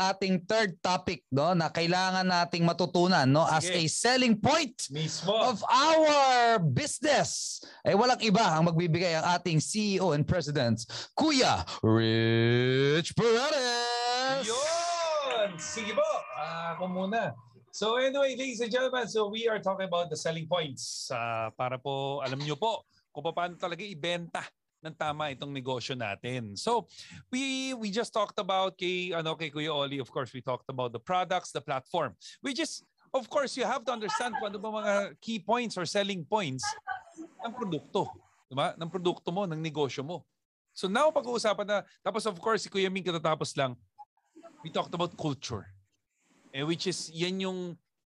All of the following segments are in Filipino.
ating third topic no na kailangan nating matutunan no as a selling point Mismo. of our business. Eh walang iba ang magbibigay ang ating CEO and President, Kuya Rich Perez. Yun! Sige po. Ah, ako muna. So anyway, ladies and gentlemen, so we are talking about the selling points. Uh, para po, alam nyo po, kung paano talaga ibenta ng tama itong negosyo natin. So, we we just talked about kay ano kay Kuya Oli, of course, we talked about the products, the platform. We just of course, you have to understand kung ano ba mga key points or selling points ng produkto. Diba? Ng produkto mo, ng negosyo mo. So now, pag-uusapan na, tapos of course, si Kuya Ming katatapos lang, we talked about culture. Eh, which is, yan yung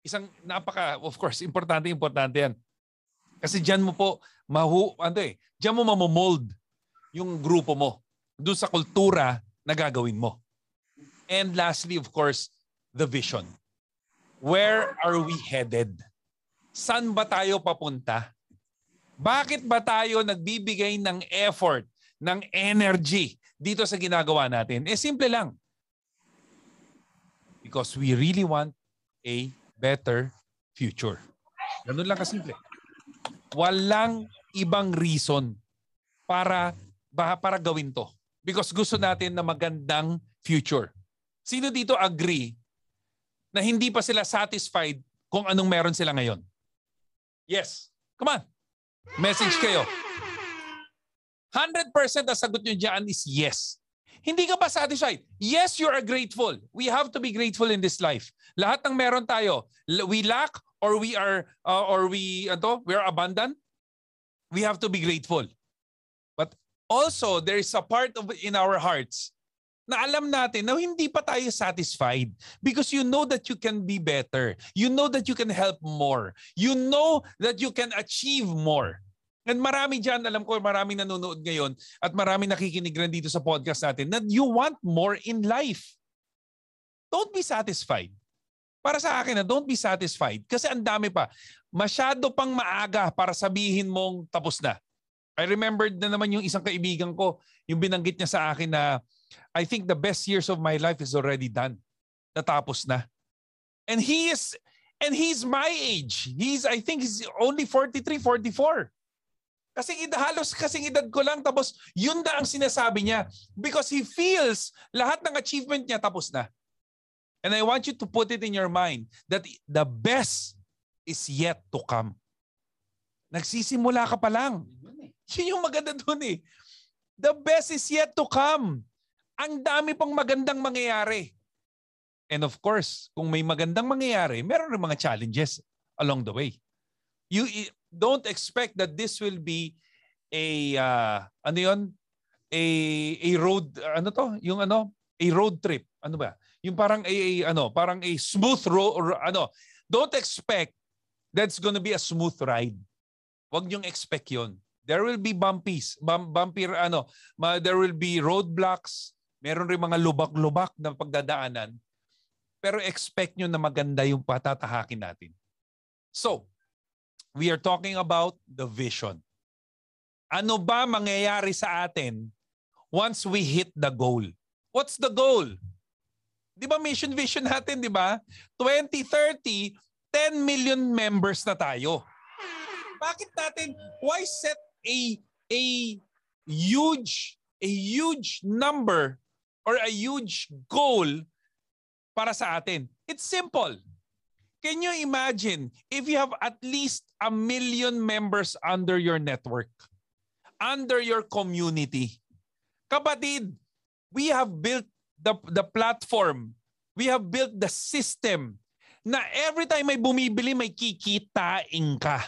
isang napaka, of course, importante, importante yan. Kasi diyan mo po, mahu, ano eh, diyan mo mamomold yung grupo mo doon sa kultura na gagawin mo. And lastly, of course, the vision. Where are we headed? San ba tayo papunta? Bakit ba tayo nagbibigay ng effort, ng energy dito sa ginagawa natin? Eh simple lang. Because we really want a better future. Ganun lang kasimple. Walang ibang reason para para gawin to. Because gusto natin na magandang future. Sino dito agree na hindi pa sila satisfied kung anong meron sila ngayon? Yes. Come on. Message kayo. 100% ang sagot nyo dyan is yes. Hindi ka ba satisfied? Yes, you are grateful. We have to be grateful in this life. Lahat ng meron tayo, we lack or we are uh, or we ano, we are abundant, we have to be grateful. But also there is a part of in our hearts na alam natin na hindi pa tayo satisfied because you know that you can be better. You know that you can help more. You know that you can achieve more. And marami dyan, alam ko maraming nanonood ngayon at marami nakikinig rin dito sa podcast natin na you want more in life. Don't be satisfied. Para sa akin na don't be satisfied kasi ang dami pa. Masyado pang maaga para sabihin mong tapos na. I remembered na naman yung isang kaibigan ko, yung binanggit niya sa akin na I think the best years of my life is already done. Natapos na. And he is and he's my age. He's I think he's only 43, 44. Kasi halos kasing edad ko lang tapos yun na ang sinasabi niya because he feels lahat ng achievement niya tapos na. And I want you to put it in your mind that the best is yet to come. Nagsisimula ka pa lang. Yun yung maganda dun eh. The best is yet to come. Ang dami pang magandang mangyayari. And of course, kung may magandang mangyayari, meron rin mga challenges along the way. You don't expect that this will be a uh, ano 'yon? A a road ano to? Yung ano? A road trip. Ano ba? Yung parang a, a ano, parang a smooth road ano. Don't expect that's gonna be a smooth ride. Huwag niyong expect 'yon. There will be bumpies, bump, bumpy ano, ma, there will be roadblocks, meron rin mga lubak-lubak na pagdadaanan. Pero expect nyo na maganda yung patatahakin natin. So, we are talking about the vision. Ano ba mangyayari sa atin once we hit the goal? What's the goal? Di ba mission vision natin, di ba? 2030, 10 million members na tayo. Bakit natin, why set a, a huge, a huge number or a huge goal para sa atin? It's simple. Can you imagine if you have at least a million members under your network, under your community? Kapatid, we have built the, the platform. We have built the system na every time may bumibili, may kikitain ka.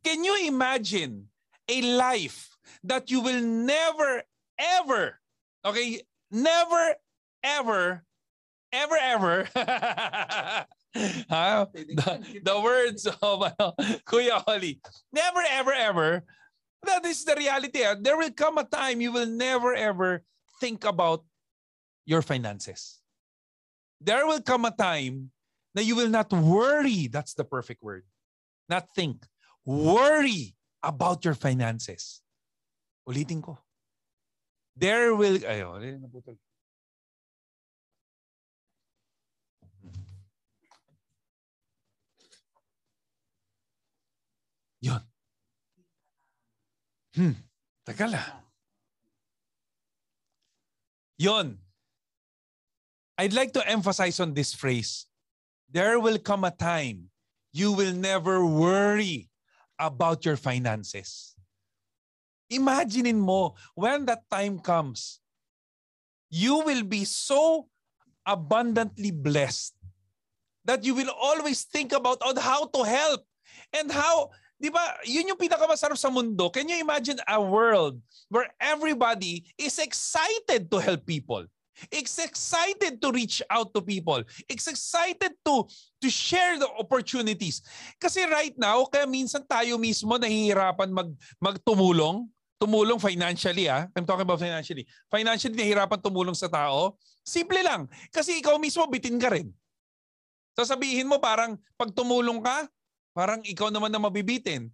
Can you imagine a life that you will never, ever, okay, never, ever, ever, ever, ha? The, the words of Kuya Oli, never, ever, ever, that is the reality. Ah. There will come a time you will never, ever think about your finances. There will come a time that you will not worry. That's the perfect word. Not think. Worry about your finances. Ulitin ko. There will, naputol. Hmm, teka lang. Yon. I'd like to emphasize on this phrase. There will come a time you will never worry about your finances. Imaginein mo, when that time comes, you will be so abundantly blessed that you will always think about on how to help and how, di ba, yun yung pinakamasarap sa mundo. Can you imagine a world where everybody is excited to help people? It's excited to reach out to people. It's excited to to share the opportunities. Kasi right now, kaya minsan tayo mismo nahihirapan mag magtumulong, tumulong financially ah. I'm talking about financially. Financially nahihirapan tumulong sa tao. Simple lang. Kasi ikaw mismo bitin ka rin. Sasabihin mo parang pag tumulong ka, parang ikaw naman na mabibitin.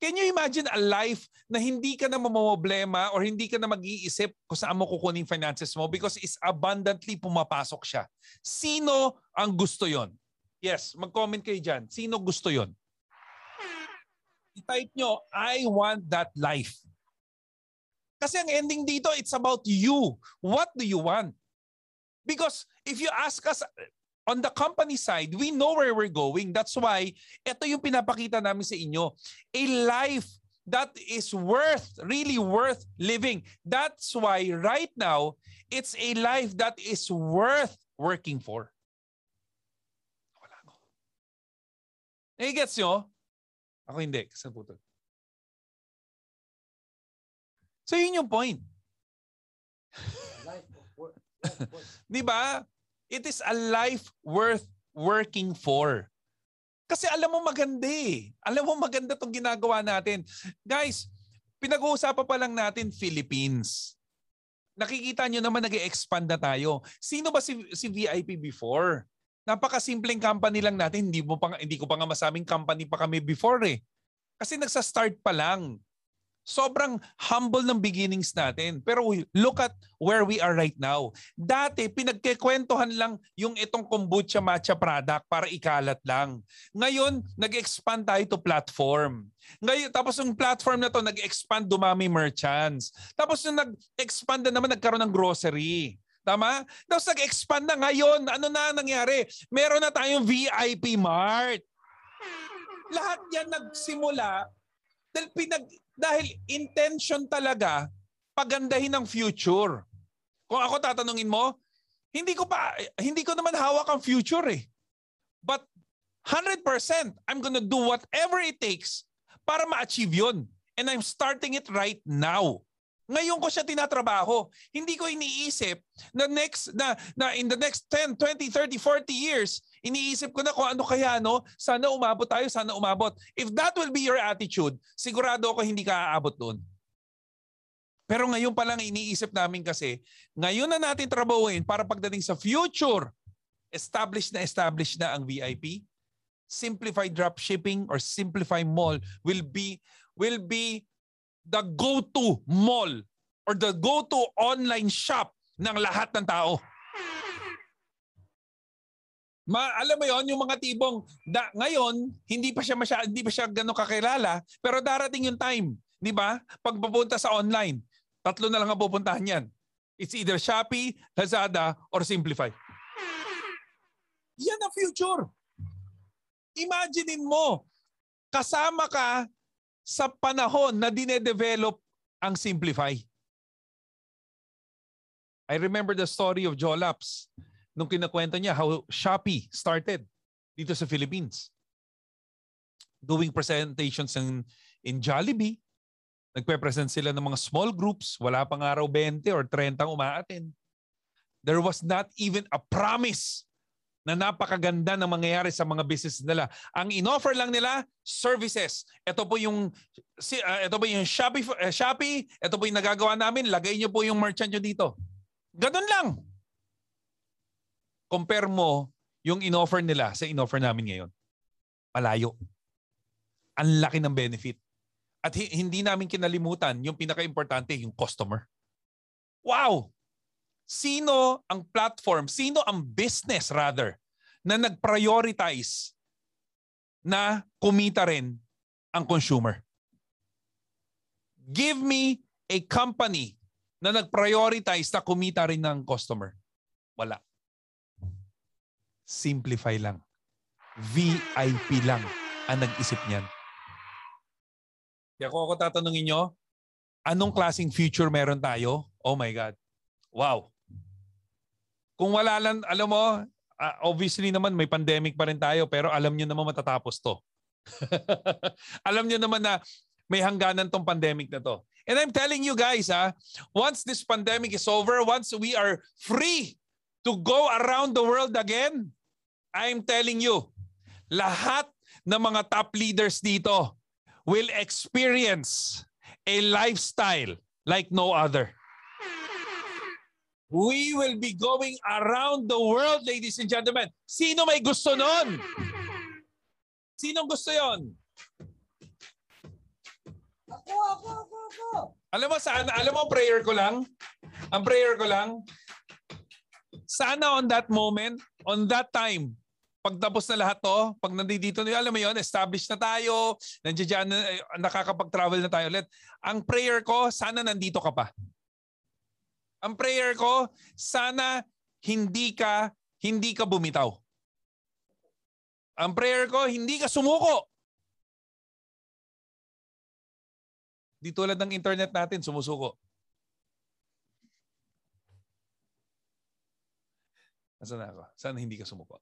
Can you imagine a life na hindi ka na mamomblema or hindi ka na mag-iisip kung saan mo kukunin finances mo because it's abundantly pumapasok siya. Sino ang gusto yon? Yes, mag-comment kayo dyan. Sino gusto yon? I-type nyo, I want that life. Kasi ang ending dito, it's about you. What do you want? Because if you ask us, on the company side, we know where we're going. That's why ito yung pinapakita namin sa inyo. A life that is worth, really worth living. That's why right now, it's a life that is worth working for. Wala ko. Nagigets nyo? Ako hindi. Kasi putol. So yun yung point. Di ba? It is a life worth working for. Kasi alam mo maganda eh. Alam mo maganda tong ginagawa natin. Guys, pinag-uusapan pa lang natin Philippines. Nakikita nyo naman nag expand na tayo. Sino ba si, si VIP before? Napakasimpleng company lang natin. Hindi, mo pa, hindi ko pa nga masabing company pa kami before eh. Kasi nagsa-start pa lang sobrang humble ng beginnings natin. Pero look at where we are right now. Dati, pinagkikwentuhan lang yung itong kombucha matcha product para ikalat lang. Ngayon, nag-expand tayo to platform. Ngayon, tapos yung platform na to nag-expand dumami merchants. Tapos yung nag-expand na naman nagkaroon ng grocery. Tama? Tapos nag-expand na ngayon. Ano na nangyari? Meron na tayong VIP Mart. Lahat yan nagsimula dahil pinag dahil intention talaga pagandahin ang future. Kung ako tatanungin mo, hindi ko pa hindi ko naman hawak ang future eh. But 100% I'm gonna do whatever it takes para ma-achieve 'yon. And I'm starting it right now. Ngayon ko siya tinatrabaho. Hindi ko iniisip na next na, na in the next 10, 20, 30, 40 years, iniisip ko na kung ano kaya no, sana umabot tayo, sana umabot. If that will be your attitude, sigurado ako hindi ka aabot doon. Pero ngayon pa lang iniisip namin kasi, ngayon na natin trabahuin para pagdating sa future, established na established na ang VIP, simplified dropshipping or simplified mall will be will be the go-to mall or the go-to online shop ng lahat ng tao. Ma, alam mo yon yung mga tibong da, ngayon hindi pa siya masya, hindi pa siya gano'ng kakilala pero darating yung time, 'di ba? Pag pupunta sa online, tatlo na lang ang pupuntahan niyan. It's either Shopee, Lazada, or Simplify. Yan ang future. Imaginein mo, kasama ka sa panahon na dinedevelop ang Simplify. I remember the story of Jolaps nung kinakwento niya how Shopee started dito sa Philippines. Doing presentations in, in Jollibee. Nagpe-present sila ng mga small groups. Wala pang araw 20 or 30 umaatin. There was not even a promise na napakaganda ng mangyayari sa mga business nila. Ang inoffer lang nila, services. Ito po yung uh, ito po yung Shopee, uh, Shopee, ito po yung nagagawa namin, lagay niyo po yung merchant niyo dito. Ganun lang. Compare mo yung inoffer nila sa inoffer namin ngayon. Malayo. Ang laki ng benefit. At hindi namin kinalimutan yung pinaka-importante, yung customer. Wow! sino ang platform, sino ang business rather na nag-prioritize na kumita rin ang consumer. Give me a company na nag-prioritize na kumita rin ng customer. Wala. Simplify lang. VIP lang ang nag-isip niyan. Kaya kung ako tatanungin nyo, anong klaseng future meron tayo? Oh my God. Wow. Kung wala lang, alam mo, uh, obviously naman may pandemic pa rin tayo pero alam niyo naman matatapos to. alam niyo naman na may hangganan tong pandemic na to. And I'm telling you guys, ha, once this pandemic is over, once we are free to go around the world again, I'm telling you, lahat ng mga top leaders dito will experience a lifestyle like no other. We will be going around the world, ladies and gentlemen. Sino may gusto nun? Sinong gusto yon? Ako, ako, ako, ako. Alam mo, saan, alam mo, prayer ko lang? Ang prayer ko lang, sana on that moment, on that time, pagtapos na lahat to, pag nandito na, alam mo yon, established na tayo, nandiyan na, nakakapag-travel na tayo ulit. Ang prayer ko, sana nandito ka pa. Ang prayer ko, sana hindi ka hindi ka bumitaw. Ang prayer ko, hindi ka sumuko. Di tulad ng internet natin, sumusuko. Nasaan na ako? Sana hindi ka sumuko?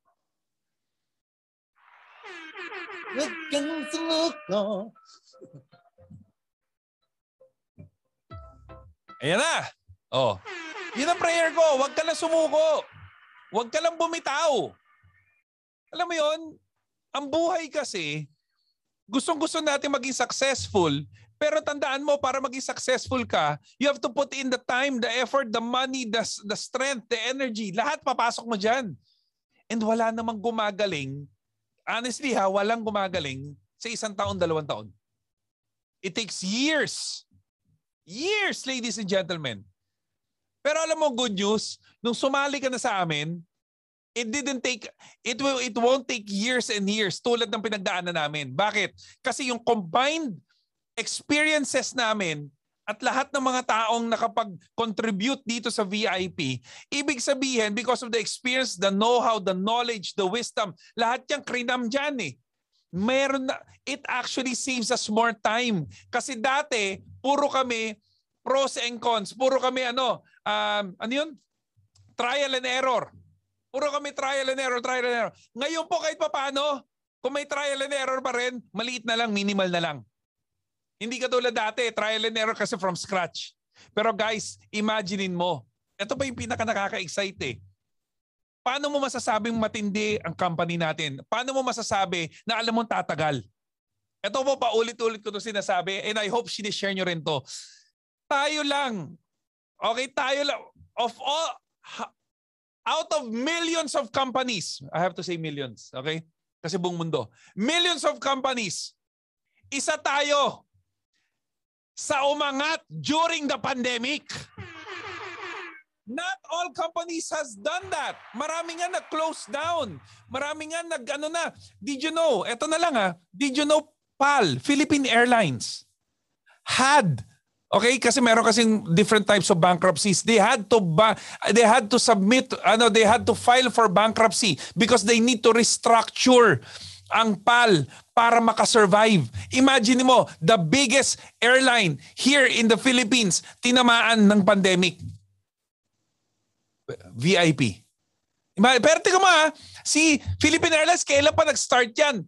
Huwag kang sumuko. Ayan na. Oh. Yun ang prayer ko. Huwag ka lang sumuko. Huwag ka lang bumitaw. Alam mo yon, ang buhay kasi, gustong gusto natin maging successful, pero tandaan mo, para maging successful ka, you have to put in the time, the effort, the money, the, the strength, the energy. Lahat papasok mo dyan. And wala namang gumagaling. Honestly ha, walang gumagaling sa isang taon, dalawang taon. It takes years. Years, ladies and gentlemen. Pero alam mo, good news, nung sumali ka na sa amin, it didn't take, it, will, it won't take years and years tulad ng pinagdaanan namin. Bakit? Kasi yung combined experiences namin at lahat ng mga taong nakapag-contribute dito sa VIP, ibig sabihin, because of the experience, the know-how, the knowledge, the wisdom, lahat yung krinam dyan eh. Meron na, it actually saves us more time. Kasi dati, puro kami pros and cons. Puro kami ano, um, ano yun? Trial and error. Puro kami trial and error, trial and error. Ngayon po kahit paano, kung may trial and error pa rin, maliit na lang, minimal na lang. Hindi katulad dati, trial and error kasi from scratch. Pero guys, imaginein mo, ito pa yung pinaka nakaka-excite eh. Paano mo masasabing matindi ang company natin? Paano mo masasabi na alam mong tatagal? Ito po paulit-ulit ko to sinasabi and I hope sinishare nyo rin to. Tayo lang. Okay, tayo lang. Of all, out of millions of companies, I have to say millions, okay? Kasi buong mundo. Millions of companies, isa tayo sa umangat during the pandemic. Not all companies has done that. Marami nga nag-close down. Marami nga nag ano na. Did you know? Ito na lang ha. Did you know PAL, Philippine Airlines had Okay, kasi meron kasing different types of bankruptcies. They had to ba- they had to submit ano, they had to file for bankruptcy because they need to restructure ang PAL para makasurvive. Imagine mo, the biggest airline here in the Philippines, tinamaan ng pandemic. VIP. Pero tingnan mo ha, si Philippine Airlines, kailan pa nag-start yan?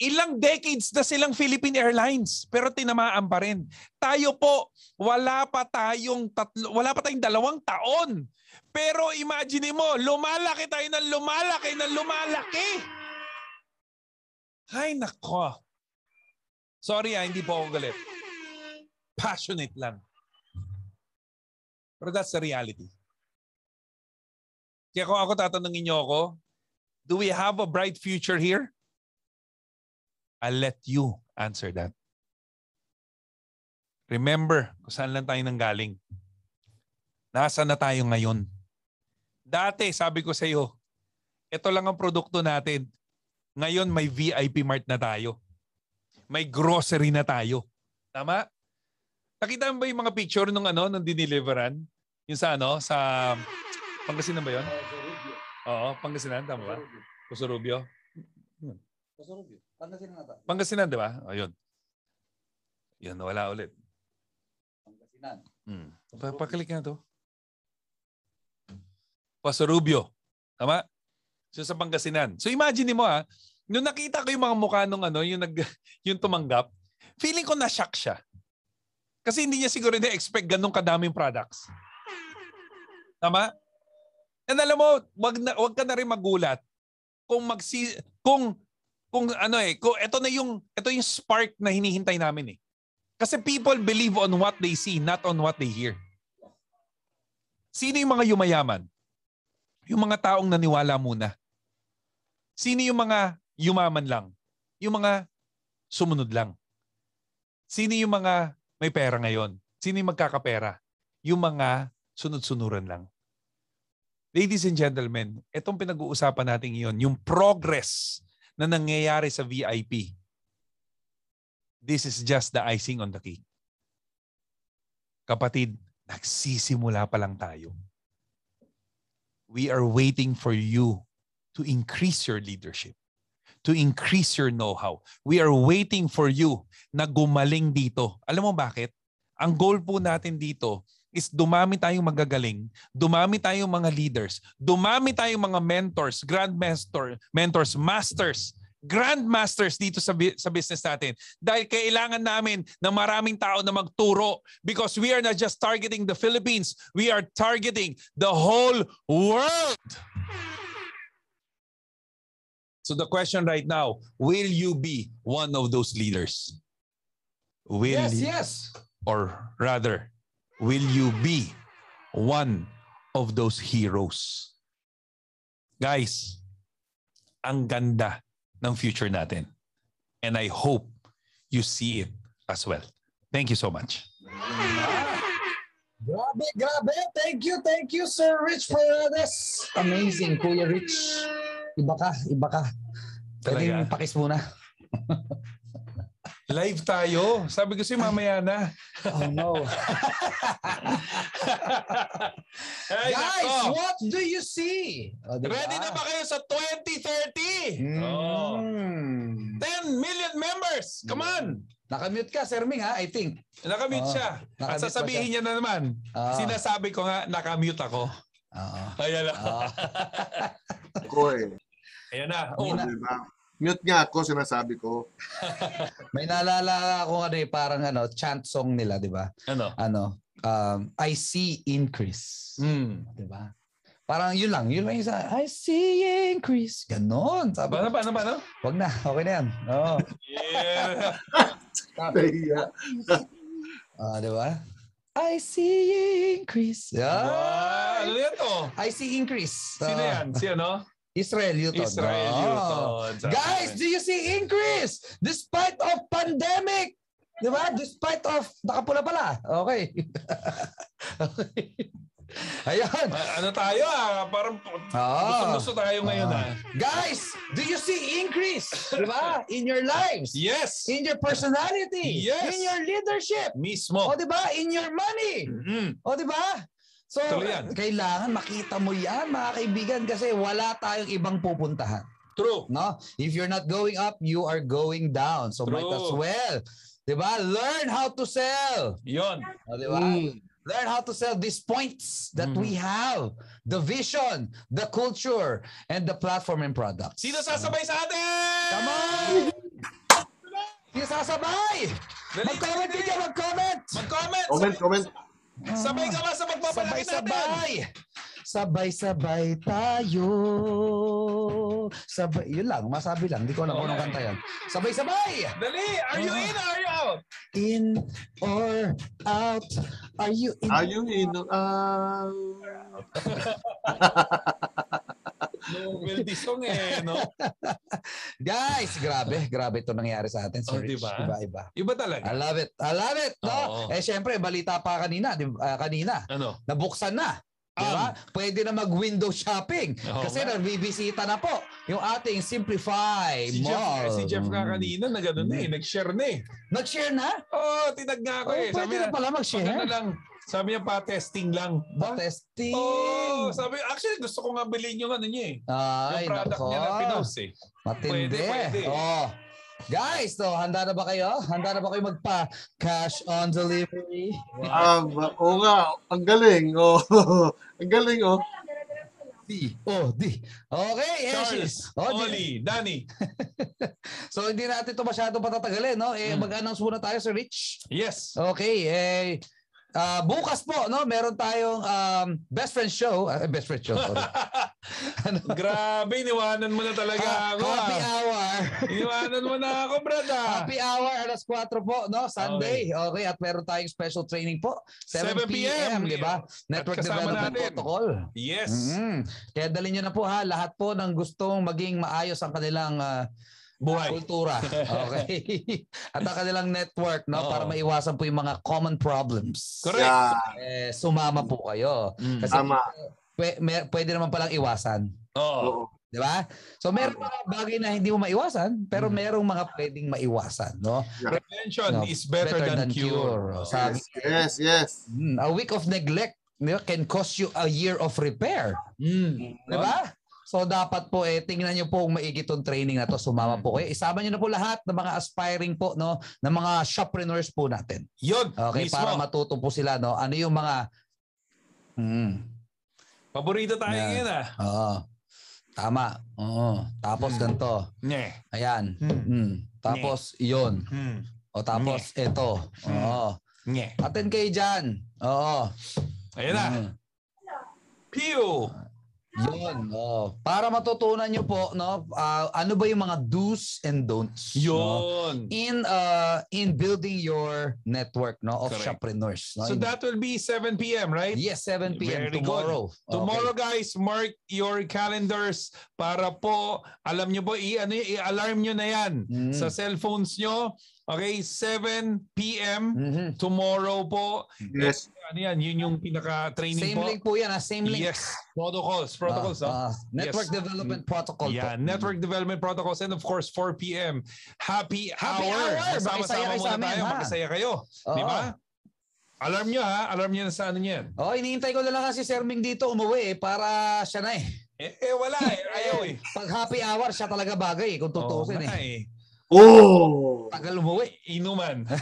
Ilang decades na silang Philippine Airlines, pero tinamaan pa rin. Tayo po, wala pa tayong tatlo, wala pa tayong dalawang taon. Pero imagine mo, lumalaki tayo ng lumalaki ng lumalaki. Ay, nako. Sorry ah, hindi po ako galit. Passionate lang. Pero that's the reality. Kaya kung ako tatanungin niyo ako, do we have a bright future here? I'll let you answer that. Remember kung saan lang tayo nanggaling. Nasaan na tayo ngayon? Dati, sabi ko sa iyo, ito lang ang produkto natin. Ngayon may VIP mart na tayo. May grocery na tayo. Tama? Nakita mo ba yung mga picture nung ano, nung diniliveran? Yung sa ano, sa Pangasinan ba yun? Oo, Pangasinan, tama ba? Pusurubio. Pasurubyo. Pangasinan na to. Pangasinan, di ba? Ayun. Yun, wala ulit. Pangasinan. Hmm. Pa paklik na to. Pasurubio. Tama? So sa Pangasinan. So imagine mo ha, nung nakita ko yung mga mukha nung ano, yung, nag, yung tumanggap, feeling ko na-shock siya. Kasi hindi niya siguro na-expect ganun kadaming products. Tama? And alam mo, wag, na, wag ka na rin magulat kung magsi kung kung ano eh, kung ito na yung ito yung spark na hinihintay namin eh. Kasi people believe on what they see, not on what they hear. Sino yung mga yumayaman? Yung mga taong naniwala muna. Sino yung mga yumaman lang? Yung mga sumunod lang. Sino yung mga may pera ngayon? Sino yung magkakapera? Yung mga sunod-sunuran lang. Ladies and gentlemen, itong pinag-uusapan natin ngayon, yung progress na nangyayari sa VIP. This is just the icing on the cake. Kapatid, nagsisimula pa lang tayo. We are waiting for you to increase your leadership, to increase your know-how. We are waiting for you na gumaling dito. Alam mo bakit? Ang goal po natin dito is dumami tayong magagaling, dumami tayong mga leaders, dumami tayong mga mentors, grandmaster, mentors, masters, grandmasters dito sa, sa business natin. Dahil kailangan namin ng maraming tao na magturo because we are not just targeting the Philippines, we are targeting the whole world. So the question right now, will you be one of those leaders? Will Yes, you- yes. or rather, will you be one of those heroes? Guys, ang ganda ng future natin. And I hope you see it as well. Thank you so much. Grabe, grabe. Thank you, thank you, Sir Rich Paredes. Amazing, Kuya Rich. Iba ka, iba ka. Pwedeng Talaga? pakis muna. Live tayo. Sabi ko si mamaya na. Oh no. Ay, Guys, nako. what do you see? Oh, diba? Ready na ba kayo sa 2030? Oh. Mm. 10 million members. Come on. Nakamute ka, Sir Ming, ha? I think. Nakamute Oh, siya. At nakamute pa sasabihin niya na naman. Ah. Sinasabi ko nga, nakamute ako. Oo. Ayan na. Oo. Ayan na. Oh. na. Diba? Mute nga ako, sinasabi ko. May naalala ako ano eh, parang ano, chant song nila, di ba? Ano? Ano, um, I see increase. Hmm. Di ba? Parang yun lang. Yun lang yung isa. I see increase. Ganon. Sabi, Paano, paano, paano? wag na. Okay na yan. Oo. Yeah. Nahiya. Ah, di ba? I see increase. Ah, Yeah. ano yan to? I see increase. Sino Ah, yan? Si ano? Israel Newton. Israel Oh. Newton. Guys, do you see increase? Despite of pandemic. Di ba? Despite of, nakapula pala. Okay. okay. Ayun. Ah, ano tayo ah? Parang Oo. gusto tayo ngayon Ah. ah. Guys, do you see increase? Di ba? In your lives. Yes. In your personality. Yes. In your leadership. Mismo. O di ba? In your money. Mm. O di ba? So, yan. kailangan makita mo yan, mga kaibigan, kasi wala tayong ibang pupuntahan. True. No? If you're not going up, you are going down. So might as True. well. 'Di ba? Learn how to sell. Yon. O, 'di ba? Mm. Learn how to sell these points that Mhm. we have. The vision, the culture, and the platform and products. Sino sasabay sa atin? Come on! Sino sasabay? Mag-comment dali, ka dyan, mag-comment! Mag-comment. Comment, comment. Sabay ka ba sa magpapalaki natin? Sabay-sabay! Sabay-sabay tayo. Sabay, yun lang, masabi lang. Hindi ko alam kung anong kanta yan. Sabay-sabay! Dali. Are you in or are you out? In or out? Are you in? Are you in or out? This song eh, no? Guys, grabe. Grabe ito nangyari sa atin. Oh, Sir Rich. diba? Iba-iba. Iba talaga. I love it. I love it. No? Oo. Eh, syempre, balita pa kanina. Di, ah, kanina. Ano? Nabuksan na Di ba? Pwede na mag-window shopping. Oo kasi nga. nagbibisita na po yung ating Simplify Si Jeff, Mall. si Jeff nga Mm. kanina na gano'n na eh. Nag-share na eh. Nag-share na? Oo, oh, tinag nga ako Oh, eh. Sabi pwede niya, na pala "Pag ano mag-share. lang, sabi niya pa testing lang. Ba? Testing. Oo, sabi, actually gusto ko nga bilhin yung ano niya eh. Ay, yung product nako. niya na pinost eh. Matindi. Pwede, pwede. Oh. Guys, to, handa na ba kayo? Handa na ba kayo magpa cash on delivery? Um, oo nga, ang galing. Oh. ang galing, oh. D. Oh, D. Okay, yes. Charles, Oh, di- Oli, Danny. So hindi natin ito masyado patatagalin, no? Eh Hmm. mag-announce muna tayo sa Rich. Yes. Okay, eh ah, bukas po, no? Meron tayong um, best friend show, ah, best friend show. ano? Grabe, iniwanan mo na talaga Ha- ako. happy ah. hour. Iniwanan mo na ako, brada. Happy hour alas 4 po, no? Sunday. Okay. at meron tayong special training po. 7, 7 p.m., PM, di ba? Network Development natin. Protocol. Yes. Mhm. Kaya dalhin nyo na po ha, lahat po ng gustong maging maayos ang kanilang ah, Buhay. kultura. Okay. At ang kanilang network, no? Oo. Para maiwasan po yung mga common problems. Correct. Yeah, Eh, sumama po kayo. Mm. Kasi tama. pwe- may- pwede naman palang iwasan. Oo. Oo. Di ba? So meron mga bagay na hindi mo maiwasan, pero Mm. merong mga pwedeng maiwasan, no? Prevention No, is better, than, cure. Oh, Sabi, Yes, yes. mm, a week of neglect can cost you a year of repair. Mm. Di ba? So dapat po eh tingnan niyo po kung maigi tong training na to, sumama po kayo. Isama niyo na po lahat ng mga aspiring po no, ng mga shoppreneurs po natin. Yun, Okay, mismo. para matuto po sila no, ano yung mga mm, Paborito tayo Yeah. ngayon ah. Oo. Tama. Oo. Tapos Hmm. ganito. Nye. Ayan. Hmm. Mm. Tapos iyon. Hmm. O tapos ito. Hmm. Oo. Nye. Attend kayo dyan. Oo. Ayan na. Mm. Pew! Yun. Oh. Para matutunan nyo po, no, ah, ano ba yung mga do's and don'ts no, Yun. in uh in building your network no of Correct. shoppreneurs. No? So In- that will be 7 p.m., right? yes, 7 p.m. Very good. tomorrow. Okay. Tomorrow guys, mark your calendars para po, alam nyo po, i- ano, i-alarm nyo na yan Mm. sa cellphones nyo. Okay, 7 p.m. Mhm. tomorrow po. Yes. Ano yan, yun yung pinaka-training Same po. link po yan, ha? Same link. Yes, protocols, protocols. Ah, ah. ah, network Yes. development protocol Yeah, po. network development protocols and of course 4 p.m. Happy, Happy hour. hour. Sama-sama Makisaya kayo sa muna amin, tayo, ha? makisaya kayo. Oo. Di ba? Alarm nyo ha, alarm nyo na sa ano yan. Oh, iniintay ko na lang kasi Sir Ming dito umuwi eh, para siya na eh. Eh, eh wala eh, ayaw eh. Pag happy hour, siya talaga bagay eh, kung tutuusin Oo nga eh. eh. Oh! Tagal umuwi. Inuman.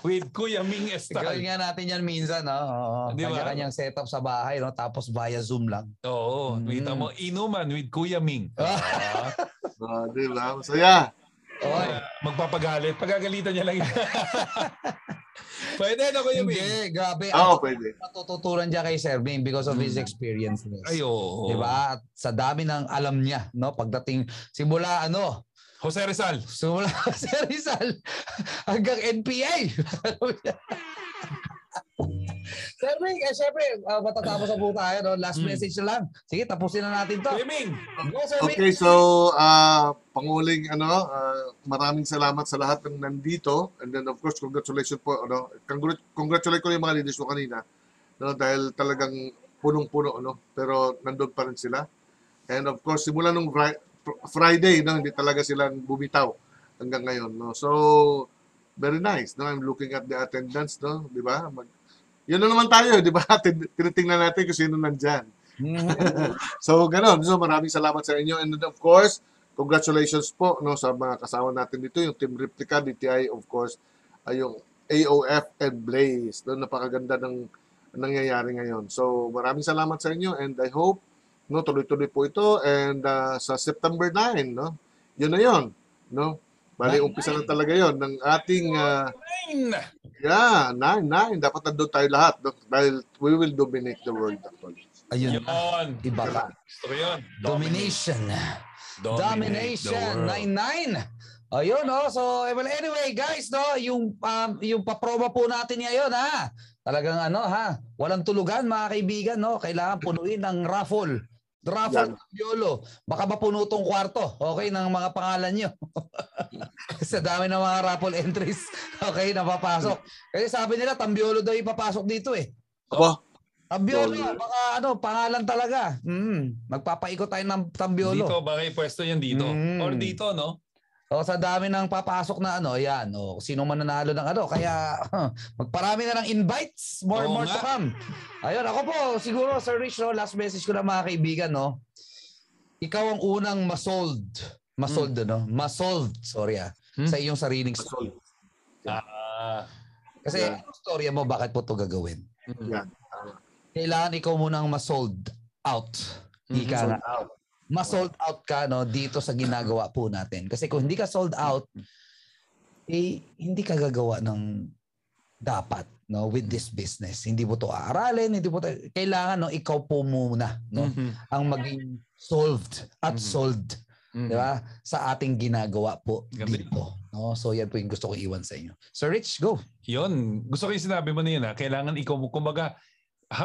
With Kuya Ming Gawin Estal. nga natin yan minsan, no? Oo. Di ba? Kanya-kanyang setup sa bahay, no? Tapos via Zoom lang. Oo, Mm. kita mo, inuman with Kuya Ming. Ah, di ba? Masaya. Oy. magpapagalit. Pagagalitan niya lang. yan. Pwede na Kuya Ming. Hindi, grabe. Oo, Ang pwede. matututunan niya kay Sir Ming because of his Mm. experience. Ay, oo. Di ba? At sa dami ng alam niya, no? Pagdating, simula ano, Jose Rizal. simula sa Rizal hanggang NPA. Sir Ming, eh, syempre, uh, matatapos na po tayo, no? Last Mm. message na lang. Sige, tapusin na natin to. Kuya Ming. Go, Sir Ming. Okay, so ah panguling ano, ah, maraming salamat sa lahat ng nandito. And then of course, congratulations po ano, congrat- congratulate ko yung mga leaders ko kanina. No, dahil talagang punong-puno no, pero nandun pa rin sila. And of course, simula nung Fri- Friday, no, hindi talaga silang bumitaw hanggang ngayon, no. So very nice, no. I'm looking at the attendance, no, 'di ba? Mag yun na naman tayo, 'di ba? Tin- Tinitingnan natin kung sino nandyan. Mhm. So, ganun. So, maraming salamat sa inyo. And of course, congratulations po no, sa mga kasama natin dito, yung Team Replica, DTI, of course, ay yung AOF and Blaze. No, napakaganda ng nangyayari ngayon. So, maraming salamat sa inyo and I hope no, tuloy-tuloy po ito and ah, sa September 9, no? Yun na yun, no? Bali, Nine, umpisa na talaga yon ng ating Nine. yeah, 9, 9. Dapat nandun tayo lahat no? dahil we will dominate the world actually. Ayun. Yun. Iba ka. Gusto yun. Domination. Domination. the world. 9-9. Ayun, no? So, eh, well, anyway, guys, no? Yung, um, yung paproba po natin ngayon, ha? Talagang ano, ha? Walang tulugan, mga kaibigan, no? Kailangan punuin ng raffle. Yan. ng Biolo. Baka mapuno tong kwarto, okay, ng mga pangalan nyo. Sa dami ng mga raffle entries, okay, napapasok. Kasi sabi nila, Tambiolo daw ipapasok dito eh. Aba, Tambiolo, baka ano, pangalan talaga. Mm, magpapaikot tayo ng Tambiolo. Dito, baka yung pwesto yan dito. Mm. Or dito, no? O sa dami ng papasok na ano, ayan, o sino man nanalo ng ano, kaya magparami na ng invites, more Oo more to nga. come. Ayun, ako po, siguro Sir Rich, no, last message ko na mga kaibigan, no. Ikaw ang unang masold, masold, no, masolved, sorry ah, Hmm. sa iyong sariling story. Ah. Kasi Yeah. yung storya mo, bakit mo to gagawin? Yan. Kailangan ikaw munang masold out. Mhm. Ika nga. Sold out. Ma-sold out ka no dito sa ginagawa po natin. Kasi kung hindi ka sold out, eh hindi ka gagawa ng dapat no with this business. Hindi mo to aaralin, hindi mo to kailangan no ikaw po muna no Mhm. ang maging solved at Mhm. sold, Mhm. di ba? Sa ating ginagawa po Gabi. dito. No? So yan po yung gusto ko iwan sa inyo. Sir Rich, go. Yun. Gusto ko yung sinabi mo na yun. Ha? Kailangan ikaw, kumbaga,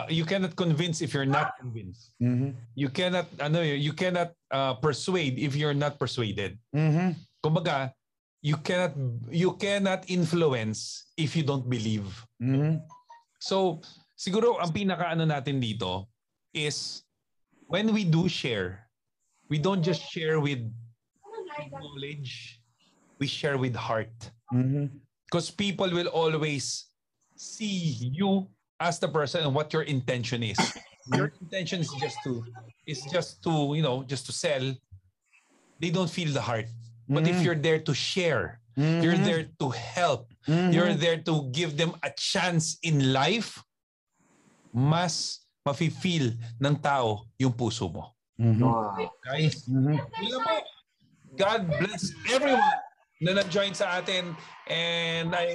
you cannot convince if you're not convinced. Mhm. You cannot, ano, you cannot uh, persuade if you're not persuaded. Mhm. Kumbaga, you cannot, you cannot influence if you don't believe. Mhm. So, siguro ang pinaka ano natin dito is when we do share, we don't just share with knowledge, we share with heart. Mhm. Because people will always see you as the person and what your intention is. Your intention is just to is just to, you know, just to sell. They don't feel the heart. But if Mhm. you're there to share, you're Mhm. there to help, Mhm. you're there to give them a chance in life, mas mafe-feel ng tao yung puso mo. Mhm. Wow. Guys, Mhm. po. God bless everyone na nag-join sa atin and I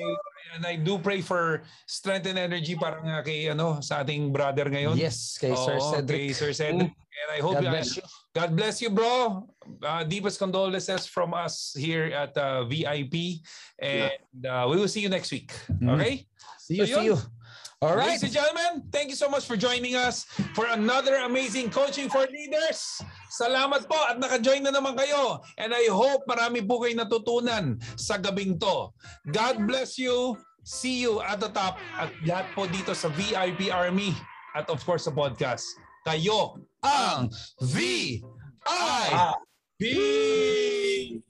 and I do pray for strength and energy para nga kay ano sa ating brother ngayon. Yes, kay Sir Oo, Cedric. Kay Sir Cedric. And I hope God you- bless you. God bless you, bro. Uh, deepest condolences from us here at uh, VIP. And uh, we will see you next week. Mhm. Okay? See you, So see yun. you. All right. Ladies and gentlemen, thank you so much for joining us for another amazing Coaching for Leaders. Salamat po at naka-join na naman kayo. And I hope marami po kayo natutunan sa gabing to. God bless you. See you at the top at lahat po dito sa VIP Army at of course sa podcast. Kayo Ang V I Peace!